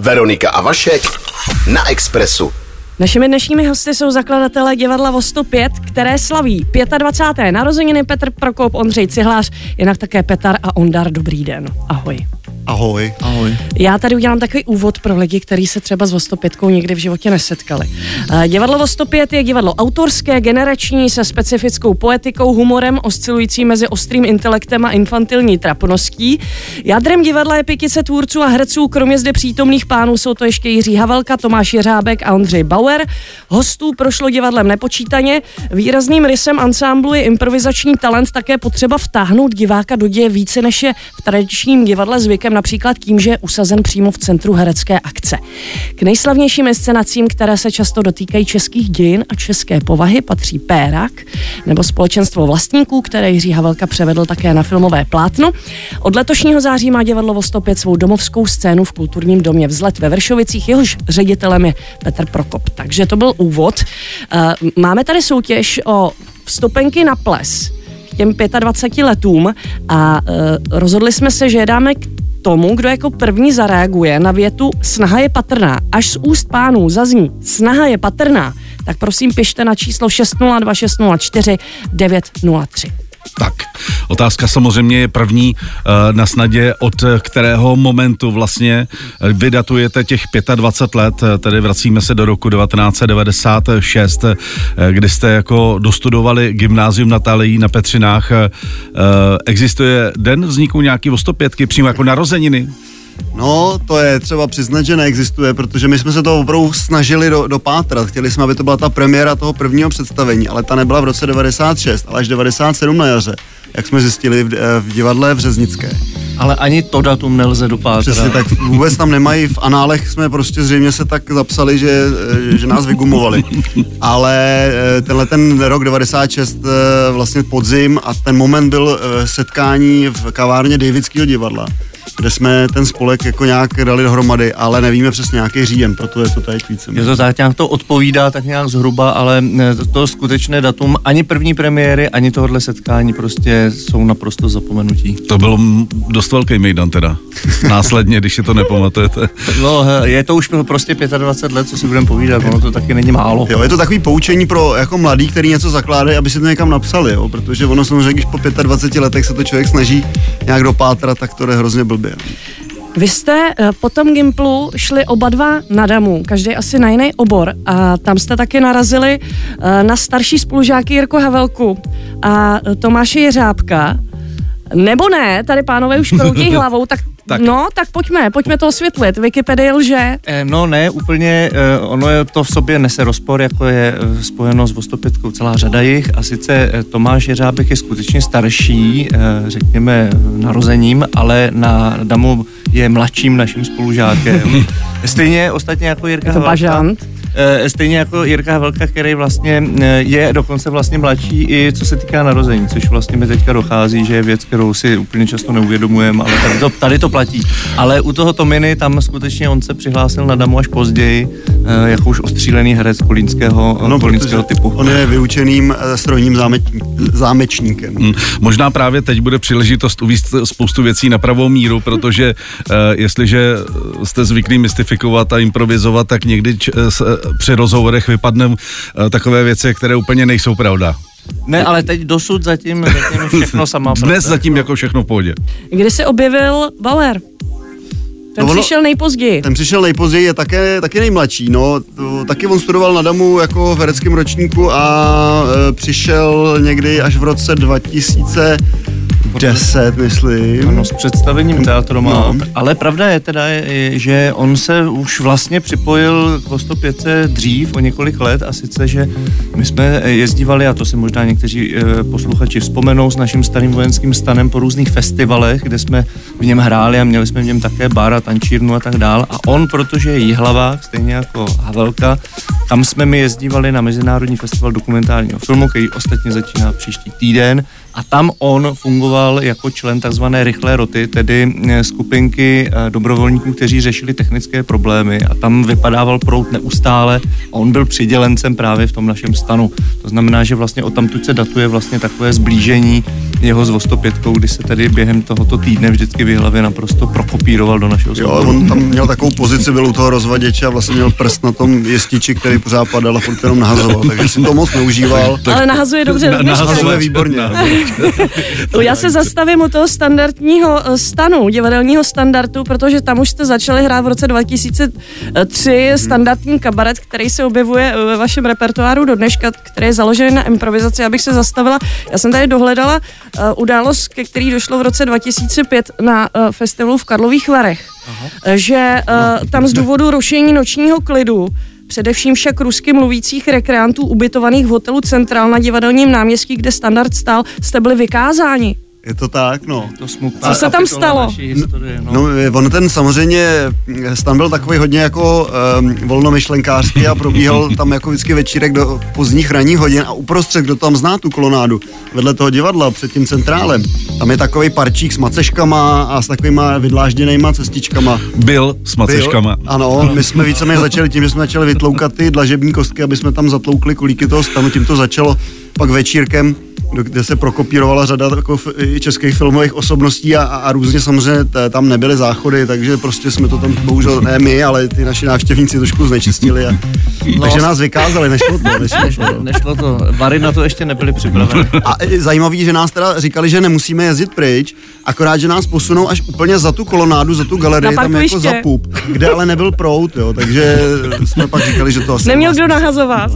Veronika a Vašek na Expressu. Našimi dnešními hosty jsou zakladatelé divadla Vo 105, které slaví 25. narozeniny Petr Prokop, Ondřej Cihlář, jinak také Petar a Ondar. Dobrý den. Ahoj. Ahoj. Ahoj. Já tady udělám takový úvod pro lidi, kteří se třeba s Vostopětkou nikdy v životě nesetkali. Eh, divadlo Vostopět je divadlo autorské, generační, se specifickou poetikou, humorem, oscilující mezi ostrým intelektem a infantilní trapností. Jádrem divadla je pětice tvůrců a herců, kromě zde přítomných pánů jsou to ještě Jiří Havelka, Tomáš Jeřábek a Ondřej Bauer. Hostů prošlo divadlem nepočítaně. Výrazným rysem ansámblu je improvizační talent, také potřeba vtáhnout diváka do děje více než je v tradičním divadle zvykem například tím, že je usazen přímo v centru herecké akce. K nejslavnějším inscenacím, které se často dotýkají českých dějin a české povahy, patří Pérak nebo společenstvo vlastníků, které Jiří Havelka převedl také na filmové plátno. Od letošního září má divadlo Vostopět svou domovskou scénu v kulturním domě Vzlet ve Vršovicích, jehož ředitelem je Petr Prokop. Takže to byl úvod. Eh, máme tady soutěž o vstupenky na ples těm 25 letům a uh, rozhodli jsme se, že dáme k tomu, kdo jako první zareaguje na větu snaha je patrná. Až z úst pánů zazní snaha je patrná, tak prosím pište na číslo 602 604 903. Tak, otázka samozřejmě je první uh, na snadě, od kterého momentu vlastně eh, vydatujete těch 25 let, eh, tedy vracíme se do roku 1996, kdy jste jako dostudovali gymnázium na Talejí na Petřinách. Existuje den vzniku nějaký 105 přímo jako narozeniny? No, to je třeba přiznat, že neexistuje, protože my jsme se to opravdu snažili do, dopátrat. Chtěli jsme, aby to byla ta premiéra toho prvního představení, ale ta nebyla v roce 96, ale až 97 na jaře, jak jsme zjistili v, eh, v divadle v Řeznické. Ale ani to datum nelze dopátrat. Přesně tak, vůbec tam nemají, v análech jsme prostě zřejmě se tak zapsali, že, eh, že nás vygumovali. Ale eh, tenhle ten rok 96, vlastně podzim a ten moment byl setkání v kavárně Davidského divadla kde jsme ten spolek jako nějak dali dohromady, ale nevíme přesně nějaký říjen, proto je to teď více. Je to tak nějak to odpovídá tak nějak zhruba, ale to, to skutečné datum ani první premiéry, ani tohle setkání prostě jsou naprosto zapomenutí. To bylo dost velký mejdan teda. Následně, když si to nepamatujete. No, je to už prostě 25 let, co si budeme povídat, ono to taky není málo. Jo, je to takový poučení pro jako mladý, který něco zakládají, aby si to někam napsali, jo, protože ono samozřejmě, když po 25 letech se to člověk snaží nějak dopátrat, tak to je hrozně blbě blbě. Vy jste eh, po tom Gimplu šli oba dva na Damu, každý asi na jiný obor a tam jste taky narazili eh, na starší spolužáky Jirko Havelku a Tomáše Jeřábka. Nebo ne, tady pánové už kroutí hlavou, tak tak. No, tak pojďme, pojďme to osvětlit. Wikipedie lže. Eh, no ne, úplně, eh, ono je to v sobě nese rozpor, jako je eh, spojeno s Vostopětkou celá řada jich a sice eh, Tomáš Jeřábek je skutečně starší, eh, řekněme, narozením, ale na Damu je mladším naším spolužákem. Stejně ostatně jako Jirka Havelka. Eh, stejně jako Jirka Velka, který vlastně je dokonce vlastně mladší i co se týká narození, což vlastně mi teďka dochází, že je věc, kterou si úplně často neuvědomujeme, ale tady to, tady to platí. Ale u toho Tominy tam skutečně on se přihlásil na damu až později, eh, jako už ostřílený herec kolínského, no, kolínského typu. On je vyučeným strojním zámeč, zámečníkem. Hmm, možná právě teď bude příležitost uvíct spoustu věcí na pravou míru, protože uh, jestliže jste zvyklí mystifikovat a improvizovat, tak někdy č- při rozhovorech vypadne eh, takové věci, které úplně nejsou pravda. Ne, ale teď dosud zatím, zatím všechno sama Dnes zatím jako všechno v pohodě. Kdy se objevil Bauer? Ten no přišel nejpozději. Ten přišel nejpozději, je také, taky nejmladší. No, to, taky on studoval na Damu jako v hereckém ročníku a e, přišel někdy až v roce 2000 Deset, myslím. Ano, s představením teatru má. No. Ale pravda je teda, že on se už vlastně připojil k 105 dřív o několik let a sice, že my jsme jezdívali, a to si možná někteří eh, posluchači vzpomenou, s naším starým vojenským stanem po různých festivalech, kde jsme v něm hráli a měli jsme v něm také bar a tančírnu a tak dál. A on, protože je jihlavák, stejně jako Havelka, tam jsme my jezdívali na Mezinárodní festival dokumentárního filmu, který ostatně začíná příští týden, a tam on fungoval jako člen takzvané rychlé roty, tedy eh, skupinky eh, dobrovolníků, kteří řešili technické problémy a tam vypadával prout neustále a on byl přidělencem právě v tom našem stanu. To znamená, že vlastně od tamtud se datuje vlastně takové zblížení jeho s Vostopětkou, kdy se tady během tohoto týdne vždycky v hlavě naprosto prokopíroval do našeho Jo, on tam měl takovou pozici, byl u toho rozvaděče a vlastně měl prst na tom jestiči, který pořád padal a furt jenom nahazoval, takže si to moc neužíval. Ale nahazuje dobře do dneška. Nahazuje výborně. Já se zastavím u toho standardního eh, stanu, divadelního standardu, protože tam už jste začali hrát v roce 2003 Mhm. standardní kabaret, který se objevuje eh, ve vašem repertoáru do dneška, který je založený na improvizaci. Abych se zastavila, já jsem tady dohledala uh, událost, ke který došlo v roce 2005 na festivalu v Karlových Varech, Aha. že tam z důvodu rušení nočního klidu Především však rusky mluvících rekreantů ubytovaných v hotelu Central na divadelním náměstí, kde standard stál, jste byli vykázáni. Je to tak, no. To smutná Co se tam stalo? Historie, no. No, on ten samozřejmě, stan byl takový hodně jako um, volnomyšlenkářský a probíhal tam jako vždycky večírek do pozdních ranních hodin a uprostřed, kdo tam zná tu kolonádu, vedle toho divadla, před tím centrálem, tam je takový parčík s maceškama a s takovýma vydlážděnýma cestičkama. Byl s maceškama. Byl, ano, my jsme víceméně začali tím, že jsme začali vytloukat ty dlažební kostky, aby jsme tam zatloukli kolíky toho stanu, tím to začalo pak večírkem kde se prokopírovala řada jako českých filmových osobností a, a, a různě samozřejmě t- tam nebyly záchody, takže prostě jsme to tam, bohužel ne my, ale ty naši návštěvníci trošku znečistili. A, no, takže nás vykázali, nešlo to, nešlo to. Nešlo to. Vary na to ještě nebyly připraveny. A je zajímavý, že nás teda říkali, že nemusíme jezdit pryč, akorát, že nás posunou až úplně za tu kolonádu, za tu galerii, tam jako za pup, kde ale nebyl prout, jo, takže jsme pak říkali, že to asi Neměl nás- kdo nahazovat.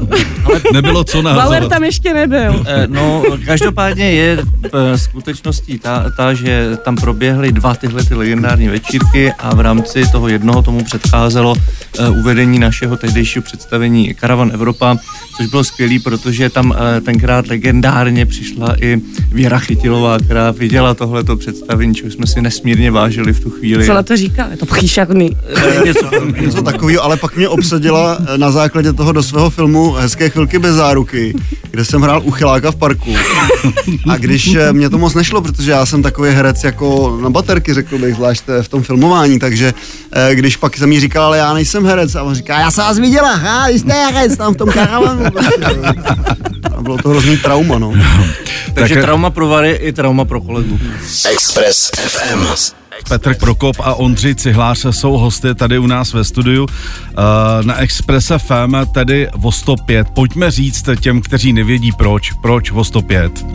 Nebylo co nahazovat. tam ještě nebyl. Eh, No, každopádně je eh, skutečností ta, ta, že tam proběhly dva tyhle ty legendární večírky a v rámci toho jednoho tomu předcházelo eh, uvedení našeho tehdejšího představení Karavan Evropa, což bylo skvělý, protože tam tenkrát legendárně přišla i Věra Chytilová, která viděla tohleto představení, čeho jsme si nesmírně vážili v tu chvíli. Co na to říká? Je to příšerný. Eh, něco, něco takového, ale pak mě obsadila na základě toho do svého filmu Hezké chvilky bez záruky, kde jsem hrál uchyláka v parku. A když eh, mě to moc nešlo, protože já jsem takový herec jako na baterky, řekl bych, zvlášť eh, v tom filmování, takže eh, když pak jsem jí říkal, ale já nejsem herec, a on říká, já jsem vás viděla, ha, vy jste herec tam v tom karavanu. A bylo to hrozný trauma, no. takže Tak- trauma pro Vary i trauma pro kolegu. Express FM. Petr Prokop a Ondřej Cihlář jsou hosty tady u nás ve studiu eh, na Express FM, tedy o 105. Pojďme říct těm, kteří nevědí proč, proč o 105.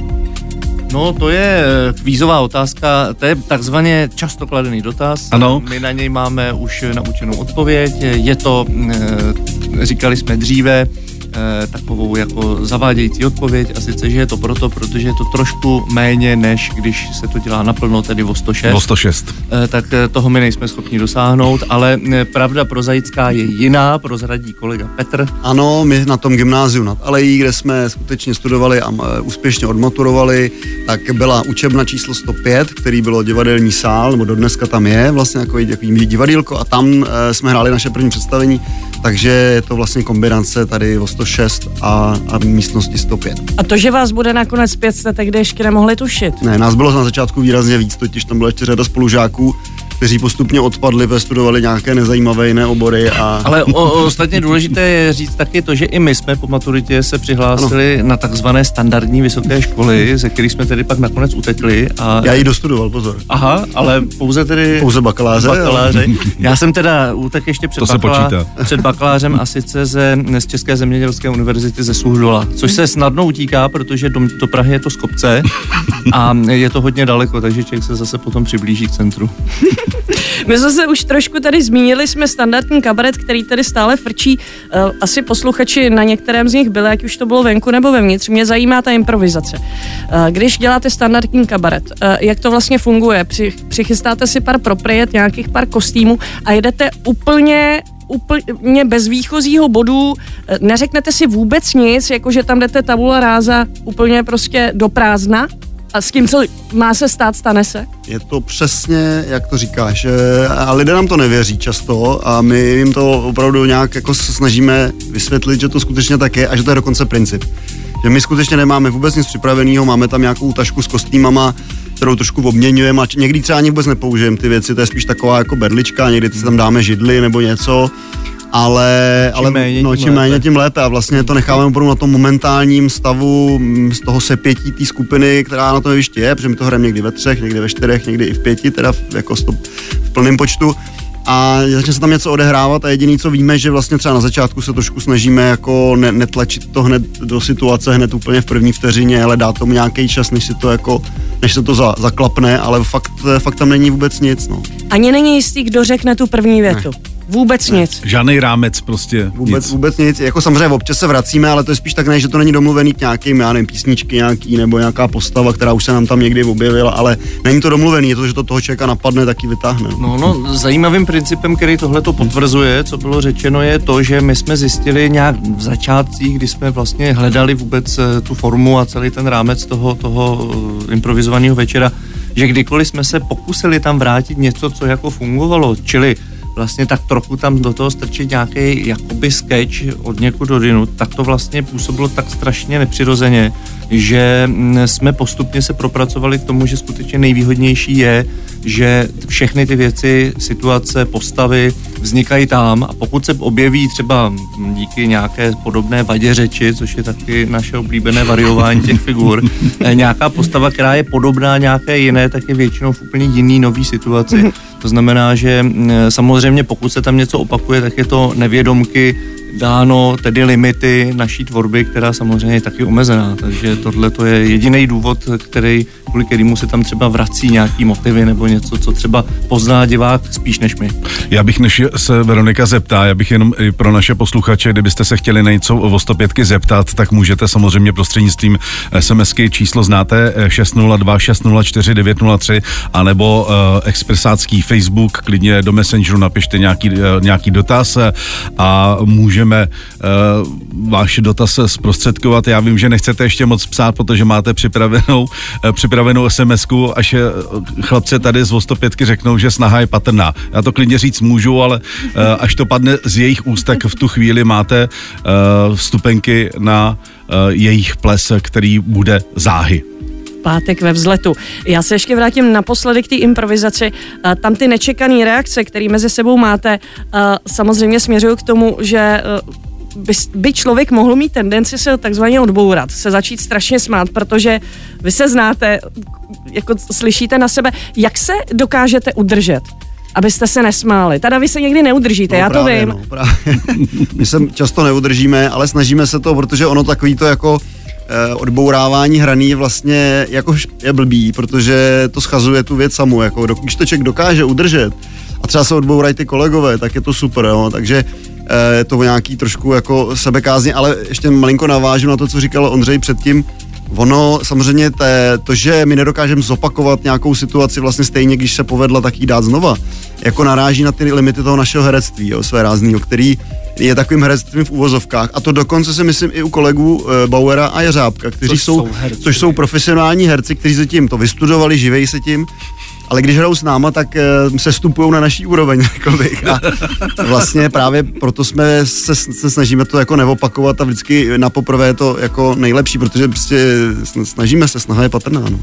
No, to je eh, kvízová otázka, to je takzvaně často kladený dotaz. Ano. My na něj máme už naučenou odpověď. Je to, eh, říkali jsme dříve, eh, takovou jako zavádějící odpověď a sice, že je to proto, protože je to trošku méně, než když se to dělá naplno, tedy o 106. O 106. Eh, tak eh, toho my nejsme schopni dosáhnout, ale pravda prozaická je jiná, prozradí kolega Petr. Ano, my na tom gymnáziu nad Alejí, kde jsme skutečně studovali a úspěšně odmaturovali, tak byla učebna číslo 105, který bylo divadelní sál, nebo dodneska tam je, vlastně takový, takový divadýlko a tam jsme hráli naše první představení, takže je to vlastně kombinace tady o 106 a, a v místnosti 105. A to, že vás bude nakonec pět, jste tehdy ještě nemohli tušit. Ne, nás bylo na začátku výrazně víc, totiž tam bylo ještě řada spolužáků, kteří postupně odpadli, studovali nějaké nezajímavé jiné obory a Ale o, o, ostatně důležité je říct taky to, že i my jsme po maturitě se přihlásili ano. na takzvané standardní vysoké školy, ze kterých jsme tedy pak nakonec utekli. A... já ji dostudoval, pozor. Aha, ale pouze tedy... Pouze bakaláře. bakaláře. Já jsem teda útek ještě před, To se počítá. před bakalářem a sice ze, z České zemědělské univerzity ze Suhdola, což se snadno utíká, protože do, do Prahy je to z kopce a je to hodně daleko, takže člověk se zase potom přiblíží k centru. My jsme se už trošku tady zmínili, jsme standardní kabaret, který tady stále frčí. Eh, Asi posluchači na některém z nich byli, ať už to bylo venku nebo vevnitř. Mě zajímá ta improvizace. Eh, Když děláte standardní kabaret, eh, jak to vlastně funguje? Při, přichystáte si pár propriet, nějakých pár kostýmů a jedete úplně úplně bez výchozího bodu, neřeknete si vůbec nic, jakože tam jdete tabula ráza úplně prostě do prázdna a s tím, co má se stát, stane se? Je to přesně, jak to říkáš. eh, A lidé nám to nevěří často a my jim to opravdu nějak jako snažíme vysvětlit, že to skutečně tak je a že to je dokonce princip. Že my skutečně nemáme vůbec nic připraveného, máme tam nějakou tašku s kostýmama, kterou trošku obměňujeme a někdy třeba ani vůbec nepoužijeme ty věci, to je spíš taková jako berlička, někdy si tam dáme židly nebo něco, ale, Čím ale méně, no, tím čím méně, lépe. tím lépe a vlastně to necháváme opravdu na tom momentálním stavu mm, z toho sepětí té skupiny, která na tom jevišti je, protože my to hrajeme někdy ve třech, někdy ve čtyřech, někdy i v pěti, teda v- jako stop, v plném počtu a začne se tam něco odehrávat a jediný, co víme, že vlastně třeba na začátku se trošku snažíme jako ne, netlačit to hned do situace, hned úplně v první vteřině, ale dát tomu nějaký čas, než si to jako, než se to za, zaklapne, ale fakt, fakt tam není vůbec nic, no. Ani není jistý, kdo řekne tu první větu. Vůbec nic. Žádný rámec prostě. Vůbec, nic. vůbec nic. Jako samozřejmě občas se vracíme, ale to je spíš tak ne, že to není domluvený k nějakým, já nevím, písničky nějaký nebo nějaká postava, která už se nám tam někdy objevila, ale není to domluvený, je to, že to toho člověka napadne, tak ji vytáhne. No, no, zajímavým principem, který tohle to potvrzuje, co bylo řečeno, je to, že my jsme zjistili nějak v začátcích, kdy jsme vlastně hledali vůbec eh, tu formu a celý ten rámec toho, toho eh, improvizovaného večera, že kdykoliv jsme se pokusili tam vrátit něco, co jako fungovalo, čili vlastně tak trochu tam do toho strčit nějaký jakoby sketch od někud do dinu, tak to vlastně působilo tak strašně nepřirozeně, že mm, jsme postupně se propracovali k tomu, že skutečně nejvýhodnější je, že všechny ty věci, situace, postavy vznikají tam a pokud se objeví třeba díky nějaké podobné vadě řeči, což je taky naše oblíbené variování těch figur, eh, nějaká postava, která je podobná nějaké jiné, tak je většinou v úplně jiný nový situaci. To znamená, že mm, samozřejmě pokud se tam něco opakuje, tak je to nevědomky dáno tedy limity naší tvorby, která samozřejmě je taky omezená. Takže tohle to je jediný důvod, který, kvůli kterému se tam třeba vrací nějaký motivy nebo něco, co třeba pozná divák spíš než my. Já bych, než se Veronika zeptá, já bych jenom i pro naše posluchače, kdybyste se chtěli na něco o 105 zeptat, tak můžete samozřejmě prostřednictvím SMSky číslo znáte eh, 602 604 903 anebo uh, expresácký Facebook, klidně do Messengeru napište nějaký, uh, nějaký dotaz eh, a můžeme uh, váš dotaz zprostředkovat. Já vím, že nechcete ještě moc psát, protože máte připravenou, eh, připravenou SMSku, až eh, chlapci tady z 105 řeknou, že snaha je patrná. Já to klidně říct můžu, ale eh, až to padne z jejich úst, tak v tu chvíli máte eh, vstupenky na eh, jejich ples, který bude záhy. Pátek ve vzletu. Já se ještě vrátím naposledy k té improvizaci. Tam ty nečekané reakce, které mezi sebou máte, samozřejmě směřují k tomu, že eh, by, by člověk mohl mít tendenci se takzvaně odbourat, se začít strašně smát, protože vy se znáte, jako slyšíte na sebe, jak se dokážete udržet, abyste se nesmáli. Teda vy se někdy neudržíte, já to právě, vím. No, právě. My se často neudržíme, ale snažíme se to, protože ono takový to jako odbourávání hraný je vlastně jako je blbý, protože to schazuje tu věc samu. Jako, když to člověk dokáže udržet a třeba se odbourají ty kolegové, tak je to super. Jo? Takže eh, je to nějaký trošku jako sebekázně, ale ještě malinko navážu na to, co říkal Ondřej předtím. Ono samozřejmě té, to, že my nedokážeme zopakovat nějakou situaci vlastně stejně, když se povedla, tak ji dát znova, jako naráží na ty limity toho našeho herectví, jo, své ráznýho, který je takovým herectvím v úvozovkách. A to dokonce si myslím i u kolegů e, Bauera a Jeřábka, kteří Což jsou, jsou herci. což jsou profesionální herci, kteří se tím to vystudovali, živejí se tím, ale když hrajou s náma, tak e, se stupují na naší úroveň, řekl bych. A vlastně právě proto jsme se, se snažíme to jako neopakovat a vždycky na poprvé je to jako nejlepší, protože prostě sn- snažíme se, snaha je patrná. No.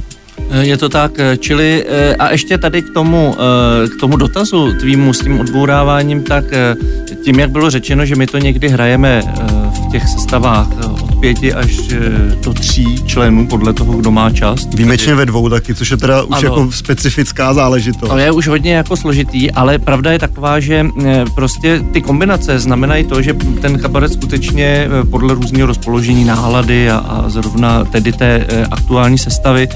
Eh, Je to tak, eh, čili eh, a ještě tady k tomu, eh, k tomu dotazu tvýmu s tím odbouráváním, tak eh, tím, jak bylo řečeno, že my to někdy hrajeme eh, v těch sestavách eh, od pěti až eh, do tří členů, podle toho, kdo má čas. Výjimečně ve dvou taky, což je teda už Ano. jako specifická záležitost. To je už hodně jako složitý, ale pravda je taková, že eh, prostě ty kombinace znamenají to, že ten kabaret skutečně eh, podle různého rozpoložení nálady a, a zrovna tedy té aktuální sestavy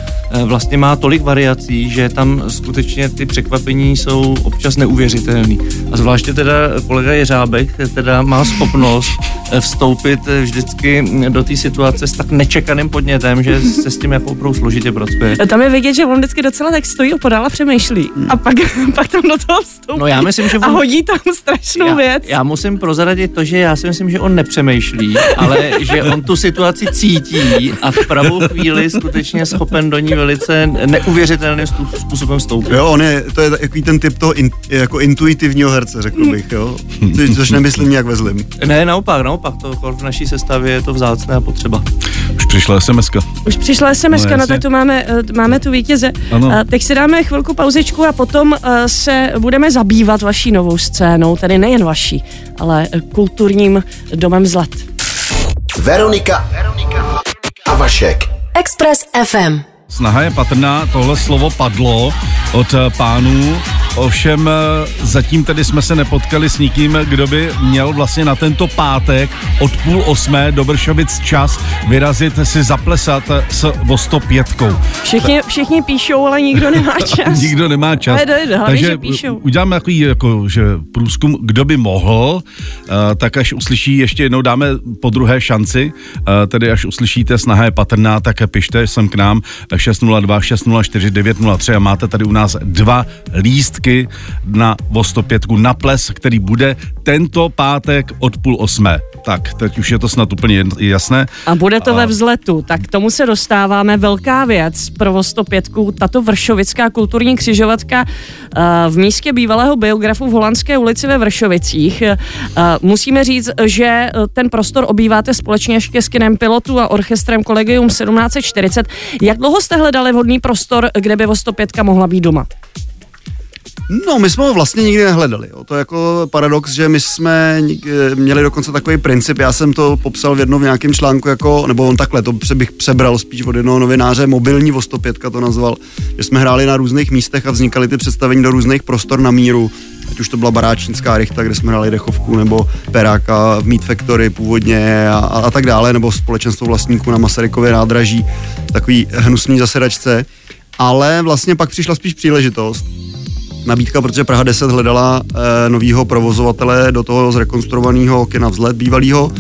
vlastně má tolik variací, že tam skutečně ty překvapení jsou občas neuvěřitelný. A zvláště teda kolega Jeřábek teda má schopnost vstoupit vždycky do té situace s tak nečekaným podnětem, že se s tím jako opravdu složitě pracuje. Tam je vidět, že on vždycky docela tak stojí opodál a přemýšlí. A pak, pak tam do toho vstoupí. No já myslím, že A on- hodí tam strašnou já, věc. Já musím prozradit to, že já si myslím, že on nepřemýšlí, ale že on tu situaci cítí a v pravou chvíli skutečně schopen do ní velice neuvěřitelným způsobem vstoupit. Jo, on je, to je takový ten typ toho in, jako intuitivního herce, řekl bych, jo. Což, což nemyslím nějak ve zlým. Ne, naopak, naopak, to v naší sestavě je to vzácné a potřeba. Už přišla sms Už přišla sms, no, no tak tu máme, eh, máme tu vítěze. Ano. Uh, teď si dáme chvilku pauzičku a potom uh, se budeme zabývat vaší novou scénou, tedy nejen vaší, ale kulturním domem zlat. Veronika, Veronika a Vašek. Express FM. Snaha je patrná, tohle slovo padlo od pánů Ovšem eh, zatím tedy jsme se nepotkali s nikým, kdo by měl vlastně na tento pátek od půl osmé do Vršovic čas vyrazit si zaplesat s Vostopětkou. Všichni, všichni píšou, ale nikdo nemá čas. nikdo nemá čas. Ale dojde, hlavně, Takže že píšou. uděláme takový jako, že průzkum, kdo by mohl, uh, tak až uslyší, ještě jednou dáme po druhé šanci, uh, tedy až uslyšíte, snaha je patrná, tak pište sem k nám 602 604 903 a máte tady u nás dva lístky lístky na Vostopětku na ples, který bude tento pátek od půl osmé. Tak, teď už je to snad úplně jasné. A bude to a... ve vzletu, tak tomu se dostáváme. Velká věc pro Vostopětku, tato vršovická kulturní křižovatka uh, v místě bývalého biografu v Holandské ulici ve Vršovicích. Uh, musíme říct, že eh, ten prostor obýváte společně ještě s kinem pilotu a orchestrem Collegium 1740. Jak dlouho jste hledali vhodný prostor, kde by Vostopětka mohla být doma? No, my jsme ho vlastně nikdy nehledali. Jo. To je jako paradox, že my jsme měli dokonce takový princip, já jsem to popsal v jednom v nějakém článku, jako, nebo on takhle, to bych přebral spíš od jednoho novináře, mobilní Vostopětka to nazval, že jsme hráli na různých místech a vznikaly ty představení do různých prostor na míru, ať už to byla baráčnická rychta, kde jsme hráli dechovku, nebo peráka v Meat Factory původně a, a, a tak dále, nebo společenstvo vlastníků na Masarykově nádraží, takový hnusný zasedačce. Ale vlastně pak přišla spíš příležitost, nabídka, protože Praha 10 hledala e, novýho provozovatele do toho zrekonstruovaného kina vzlet bývalého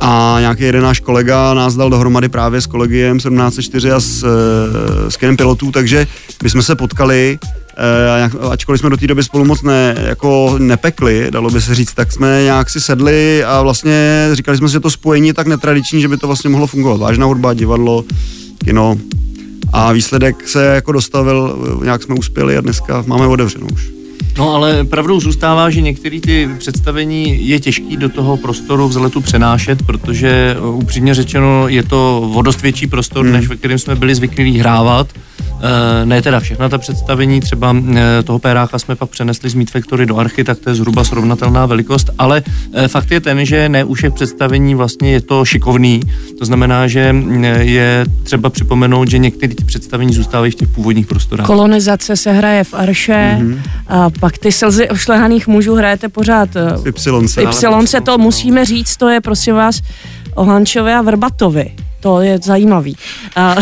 a nějaký jeden náš kolega nás dal dohromady právě s kolegiem 1704 a s, e, s kinem pilotů, takže my jsme se potkali e, ačkoliv jsme do té doby spolu moc ne, jako nepekli, dalo by se říct, tak jsme nějak si sedli a vlastně říkali jsme si, že to spojení je tak netradiční, že by to vlastně mohlo fungovat. Vážná hudba, divadlo, kino, a výsledek se jako dostavil, nějak jsme uspěli a dneska máme otevřenou už. No ale pravdou zůstává, že některé ty představení je těžký do toho prostoru vzletu přenášet, protože upřímně řečeno je to vodost větší prostor, hmm. než ve kterém jsme byli zvyklí hrávat. Eh, ne teda všechna ta představení, třeba eh, toho péráka jsme pak přenesli z Meat Factory do Archy, tak to je zhruba srovnatelná velikost, ale eh, fakt je ten, že ne u všech představení vlastně je to šikovný, to znamená, že je třeba připomenout, že některé ty představení zůstávají v těch původních prostorách. Kolonizace se hraje v Arše mm-hmm. a pak ty slzy ošlehaných mužů hrajete pořád v Y. Y to musíme říct, to je prosím vás o Hančovi a Vrbatovi to je zajímavý. A...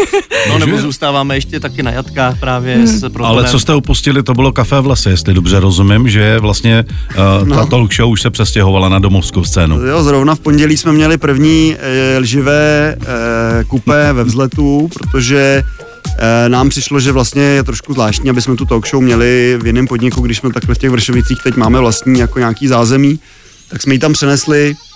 no nebo zůstáváme ještě taky na jatkách právě hmm. s protonem. Ale co jste upustili, to bylo kafe v lese, jestli dobře rozumím, že vlastně uh, no. ta talk show už se přestěhovala na domovskou scénu. Jo, zrovna v pondělí jsme měli první e, lživé e, kupé ve vzletu, protože nám přišlo, že vlastně je trošku zvláštní, aby jsme tu talk show měli v jiném podniku, když jsme takhle v těch Vršovicích teď máme vlastní jako nějaký zázemí, tak jsme ji tam přenesli Eh,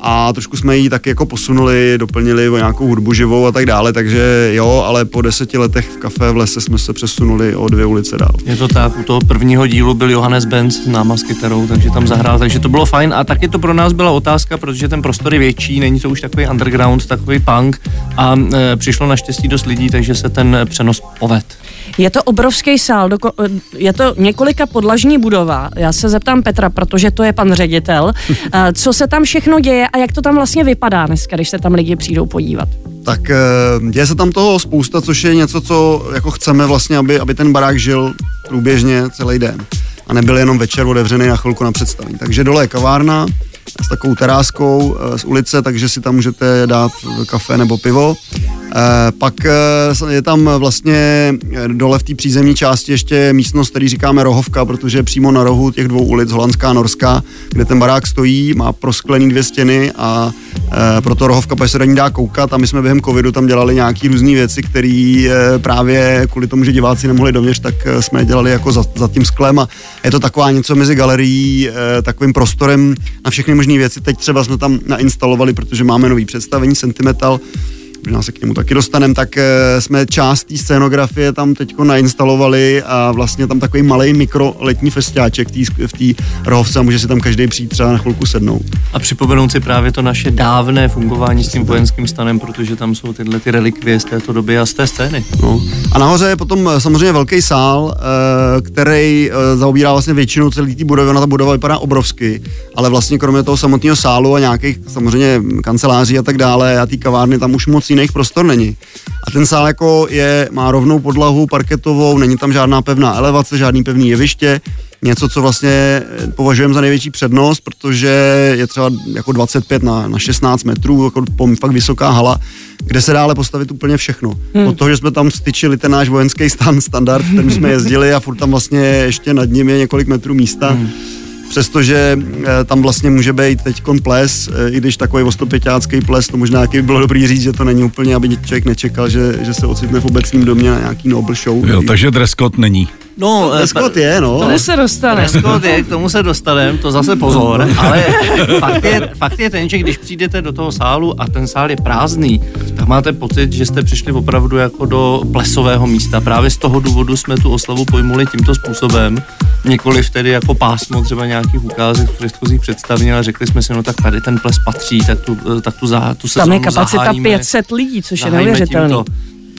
a trošku jsme ji tak jako posunuli, doplnili o nějakou hudbu živou a tak dále, takže jo, ale po deseti letech v kafe v lese jsme se přesunuli o dvě ulice dál. Je to tak, u toho prvního dílu byl Johannes Benz s náma s kytarou, takže tam zahrál, takže to bylo fajn a taky to pro nás byla otázka, protože ten prostor je větší, není to už takový underground, takový punk a e, přišlo naštěstí dost lidí, takže se ten přenos poved. Je to obrovský sál, je to několika podlažní budova. Já se zeptám Petra, protože to je pan ředitel. Co se tam všechno děje a jak to tam vlastně vypadá dneska, když se tam lidi přijdou podívat? Tak eh, děje se tam toho spousta, což je něco, co jako chceme vlastně, aby, aby ten barák žil průběžně celý den a nebyl jenom večer otevřený na chvilku na představení. Takže dole je kavárna s takovou teráskou eh, z ulice, takže si tam můžete dát kafe nebo pivo. Eh, pak eh, je tam vlastně dole v té přízemní části ještě místnost, který říkáme rohovka, protože přímo na rohu těch dvou ulic, holandská a norská, kde ten barák stojí, má prosklený dvě stěny a proto rohovka, protože se do ní dá koukat a my jsme během covidu tam dělali nějaké různé věci, které právě kvůli tomu, že diváci nemohli dovnitř, tak jsme je dělali jako za, za tím sklem a je to taková něco mezi galerií, takovým prostorem na všechny možné věci. Teď třeba jsme tam nainstalovali, protože máme nový představení Sentimental, možná se k němu taky dostaneme, tak eh, jsme část té scénografie tam teď nainstalovali a vlastně tam takový malý mikroletní festiáček v té rohovce a může si tam každý přijít třeba na chvilku sednout. A připomenout si právě to naše dávné fungování s tím vojenským stanem, protože tam jsou tyhle ty relikvie z této doby a z té scény. No. A nahoře je potom eh, samozřejmě velký sál, eh, který zaobírá vlastně většinu celé té budovy. Ona ta budova vypadá obrovsky, ale vlastně kromě toho samotného sálu a nějakých samozřejmě kanceláří a tak dále a té kavárny tam už moc jiných prostor není. A ten sál jako je, má rovnou podlahu parketovou, není tam žádná pevná elevace, žádný pevný jeviště, něco, co vlastně považujeme za největší přednost, protože je třeba jako 25 na, na 16 metrů, jako fakt vysoká hala, kde se dá ale postavit úplně všechno. Hmm. Od toho, že jsme tam styčili ten náš vojenský stan, standard, kterým jsme jezdili a furt tam vlastně ještě nad ním je několik metrů místa. Hmm přestože eh, tam vlastně může být teď ples, eh, i když takový ostopěťácký ples, to možná by bylo dobrý říct, že to není úplně, aby člověk nečekal, že, že se ocitne v obecním domě na nějaký Nobel show. Jo, takže dress code není. No, Dreskot je, no. To se dostane. Dreskot je, k tomu se dostaneme, to zase pozor, ale fakt je, fakt je ten, že když přijdete do toho sálu a ten sál je prázdný, tak máte pocit, že jste přišli opravdu jako do plesového místa. Právě z toho důvodu jsme tu oslavu pojmuli tímto způsobem, nikoliv tedy jako pásmo třeba nějakých ukázek předchozích představení, ale řekli jsme si, no tak tady ten ples patří, tak tu, tak tu, za, tu Tam je kapacita zahájíme, 500 lidí, což je neuvěřitelné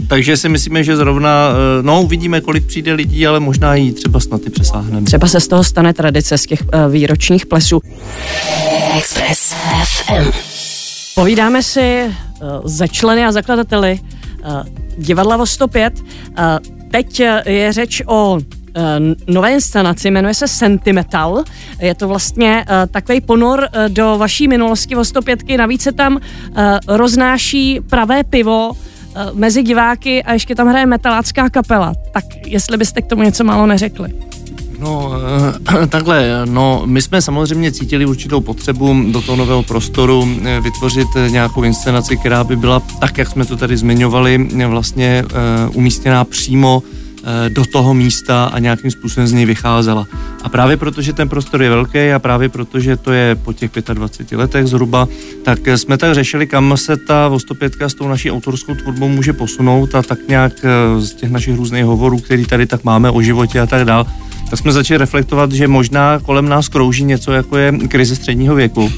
takže si myslíme, že zrovna, eh, no uvidíme, kolik přijde lidí, ale možná i třeba snad i přesáhneme. Třeba se z toho stane tradice z těch uh, výročních plesů. Express FM. Povídáme si uh, ze členy a zakladateli uh, divadla o 105. Uh, teď je řeč o nové inscenaci, jmenuje se Sentimental. Je to vlastně uh, takový ponor uh, do vaší minulosti o 105. Navíc se tam uh, roznáší pravé pivo, Eh, mezi diváky a ještě tam hraje metalácká kapela. Tak jestli byste k tomu něco málo neřekli. No, eh, takhle, no, my jsme samozřejmě cítili určitou potřebu do toho nového prostoru eh, vytvořit nějakou inscenaci, která by byla, tak jak jsme to tady zmiňovali, vlastně umístěná přímo Eh, do toho místa a nějakým způsobem z něj vycházela. A právě protože ten prostor je velký a právě protože to je po těch 25 letech zhruba, tak jsme tak řešili, kam se ta Vostopětka s tou naší autorskou tvorbou může posunout a tak nějak eh, z těch našich různých hovorů, který tady tak máme o životě a tak dál, tak jsme začali reflektovat, že možná kolem nás krouží něco, jako je krize středního věku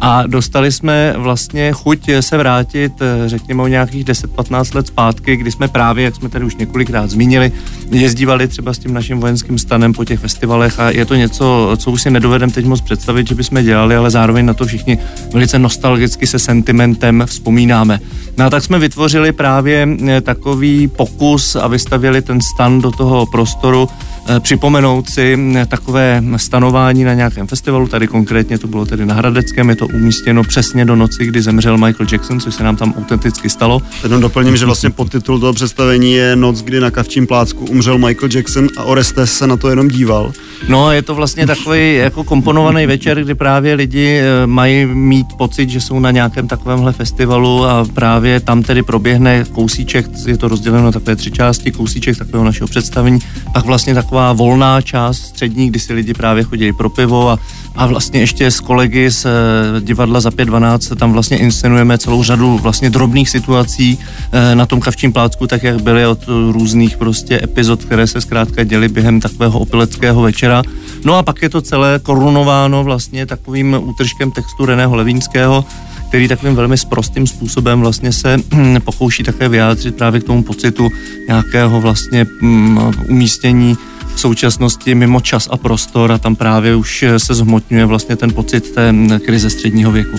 a dostali jsme vlastně chuť se vrátit, eh, řekněme o nějakých 10-15 let zpátky, kdy jsme právě, jak jsme tady už několikrát zmínili, jezdívali třeba s tím naším vojenským stanem po těch festivalech a je to něco, co už si nedovedem teď moc představit, že bychom dělali, ale zároveň na to všichni velice nostalgicky se sentimentem vzpomínáme. No a tak jsme vytvořili právě eh, takový pokus a vystavili ten stan do toho prostoru, Eh, připomenout si takové stanování na nějakém festivalu, tady konkrétně to bylo tedy na Hradeckém, je to umístěno přesně do noci, kdy zemřel Michael Jackson, což se nám tam autenticky stalo. Jenom doplním, že vlastně podtitul toho představení je Noc, kdy na Kavčím plácku umřel Michael Jackson a Orestes se na to jenom díval. No, je to vlastně takový jako komponovaný večer, kdy právě lidi eh, mají mít pocit, že jsou na nějakém takovémhle festivalu a právě tam tedy proběhne kousíček, je to rozděleno na takové tři části, kousíček takového našeho představení, pak vlastně taková volná část střední, kdy si lidi právě chodili pro pivo a, a vlastně ještě s kolegy z eh, divadla za 5.12 tam vlastně inscenujeme celou řadu vlastně drobných situací eh, na tom kavčím plácku, tak jak byly od různých prostě epizod, které se zkrátka děly během takového opileckého večera. No a pak je to celé korunováno vlastně takovým útržkem textu Reného Levínského, který takovým velmi sprostým způsobem vlastně se pokouší také vyjádřit právě k tomu pocitu nějakého vlastně mm, umístění v současnosti mimo čas a prostor a tam právě už se zhmotňuje vlastně ten pocit té krize středního věku.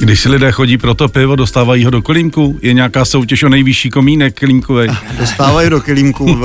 Když si lidé chodí pro to pivo, dostávají ho do kolímku? Je nějaká soutěž o nejvyšší komínek kolínkový? Dostávají do kolímku.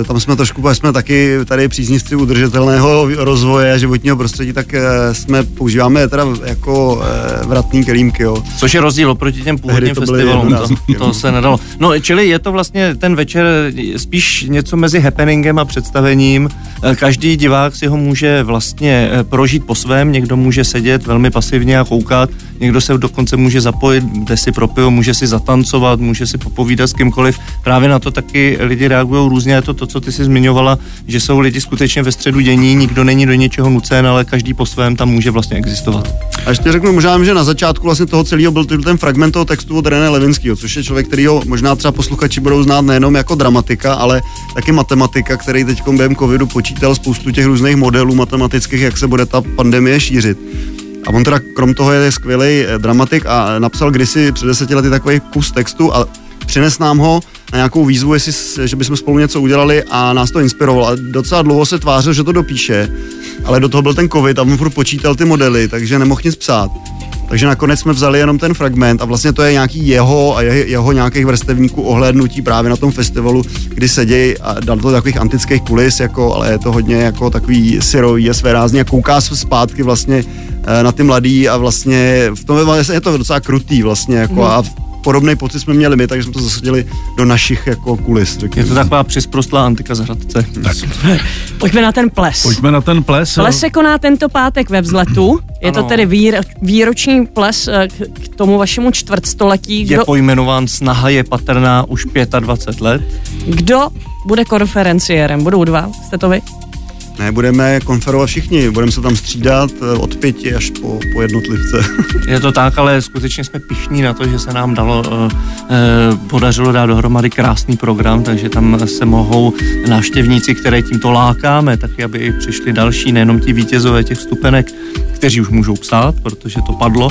Eh, tam jsme trošku, jsme taky tady příznivci udržitelného rozvoje a životního prostředí, tak eh, jsme používáme teda jako eh, vratný kelímky. Jo. Což je rozdíl oproti těm původním festivalům. To, to se nedalo. No, čili je to vlastně ten večer spíš něco mezi happeningem a představením představením. Eh, každý divák si ho může vlastně eh, prožít po svém, někdo může sedět velmi pasivně a koukat, někdo se dokonce může zapojit, jde si pro pivo, může si zatancovat, může si popovídat s kýmkoliv. Právě na to taky lidi reagují různě, je to to, co ty si zmiňovala, že jsou lidi skutečně ve středu dění, nikdo není do něčeho nucen, ale každý po svém tam může vlastně existovat. A ještě řeknu možná, že na začátku vlastně toho celého byl ten fragment toho textu od René Levinského, což je člověk, který ho možná třeba posluchači budou znát nejenom jako dramatika, ale taky matematika, který teď během covidu počítal spoustu těch různých modelů matematických, jak se bude ta pandemie šířit. A on teda krom toho je skvělý eh, dramatik a napsal kdysi před deseti lety takový kus textu a přines nám ho na nějakou výzvu, jestli, že bychom spolu něco udělali a nás to inspirovalo. A docela dlouho se tvářil, že to dopíše, ale do toho byl ten covid a on furt počítal ty modely, takže nemohl nic psát. Takže nakonec jsme vzali jenom ten fragment a vlastně to je nějaký jeho a jeho nějakých vrstevníků ohlédnutí právě na tom festivalu, kdy sedějí a dal to takových antických kulis, jako, ale je to hodně jako takový syrový, je své rázně a kouká se zpátky vlastně eh, na ty mladý a vlastně v tom je to docela krutý vlastně jako mm. a podobný pocit jsme měli my, takže jsme to zasadili do našich jako kulis. Řekněme. Je to taková přisprostlá antika z Hradce. Tak. Pojďme na ten ples. Pojďme na ten ples. Ples se koná tento pátek ve vzletu. Je ano. to tedy výro, výroční ples eh, k tomu vašemu čtvrtstoletí. Kdo... Je pojmenován Snaha je patrná už 25 let. Kdo bude konferenciérem? Budou dva? Jste to vy? Ne, budeme konferovat všichni, budeme se tam střídat eh, od pěti až po, po jednotlivce. Je to tak, ale skutečně jsme pišní na to, že se nám dalo, eh, eh, podařilo dát dohromady krásný program, takže tam se mohou návštěvníci, které tímto lákáme, taky aby i přišli další, nejenom ti vítězové těch stupenek, kteří už můžou psát, protože to padlo,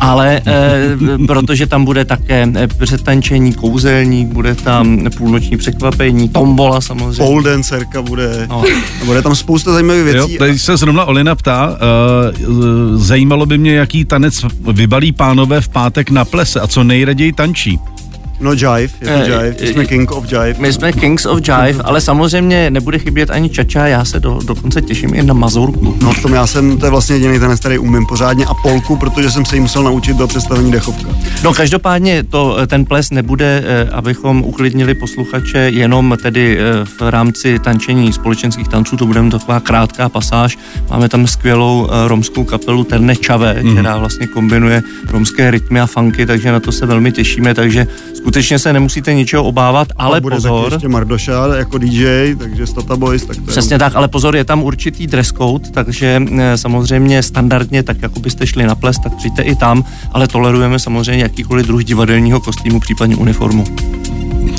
ale e, protože tam bude také přetančení kouzelník, bude tam půlnoční překvapení, tombola samozřejmě. Pole dancerka bude, no. bude tam spousta zajímavých věcí. Jo, tady se zrovna Olina ptá, uh, zajímalo by mě, jaký tanec vybalí pánové v pátek na plese a co nejraději tančí. No jive, je to eh, jive, my jsme eh, king of jive. My jsme kings of jive, ale samozřejmě nebude chybět ani čača, já se do, dokonce těším i na mazurku. No v tom já jsem, to je vlastně jediný ten, který umím pořádně a polku, protože jsem se jí musel naučit do představení dechovka. No každopádně to, ten ples nebude, eh, abychom uklidnili posluchače jenom tedy v rámci tančení společenských tanců, to bude taková krátká pasáž. Máme tam skvělou romskou kapelu Terne Čave, mm. která vlastně kombinuje romské rytmy a funky, takže na to se velmi těšíme, takže skutečně se nemusíte ničeho obávat, ale bude pozor. ještě Mardoša jako DJ, takže Stata Boys. Tak to Přesně je... tak, ale pozor, je tam určitý dress code, takže eh, samozřejmě standardně, tak jako byste šli na ples, tak přijďte i tam, ale tolerujeme samozřejmě jakýkoliv druh divadelního kostýmu, případně uniformu.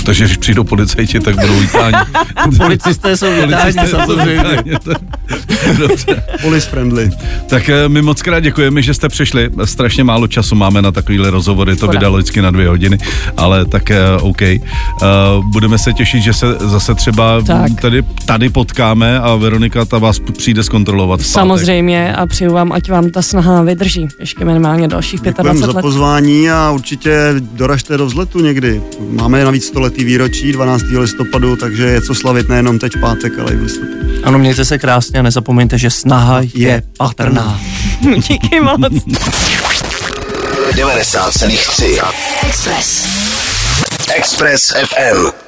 Takže když přijdou policajti, tak budou vítáni. Policisté jsou vítáni, samozřejmě. Police friendly. Tak eh, my moc krát děkujeme, že jste přišli. Strašně málo času máme na takovýhle rozhovory, to vydalo vždycky na dvě hodiny, ale tak uh, OK. Uh, budeme se těšit, že se zase třeba tak. tady, tady potkáme a Veronika ta vás přijde zkontrolovat. Samozřejmě a přeju vám, ať vám ta snaha vydrží ještě minimálně dalších 25 Děkujeme let. za pozvání a určitě doražte do vzletu někdy. Máme navíc stoletý výročí 12. listopadu, takže je co slavit nejenom teď pátek, ale i v listopadu. Ano, mějte se krásně a nezapomeňte, že snaha je patrná. Díky moc. 90,3 Express. Express FM.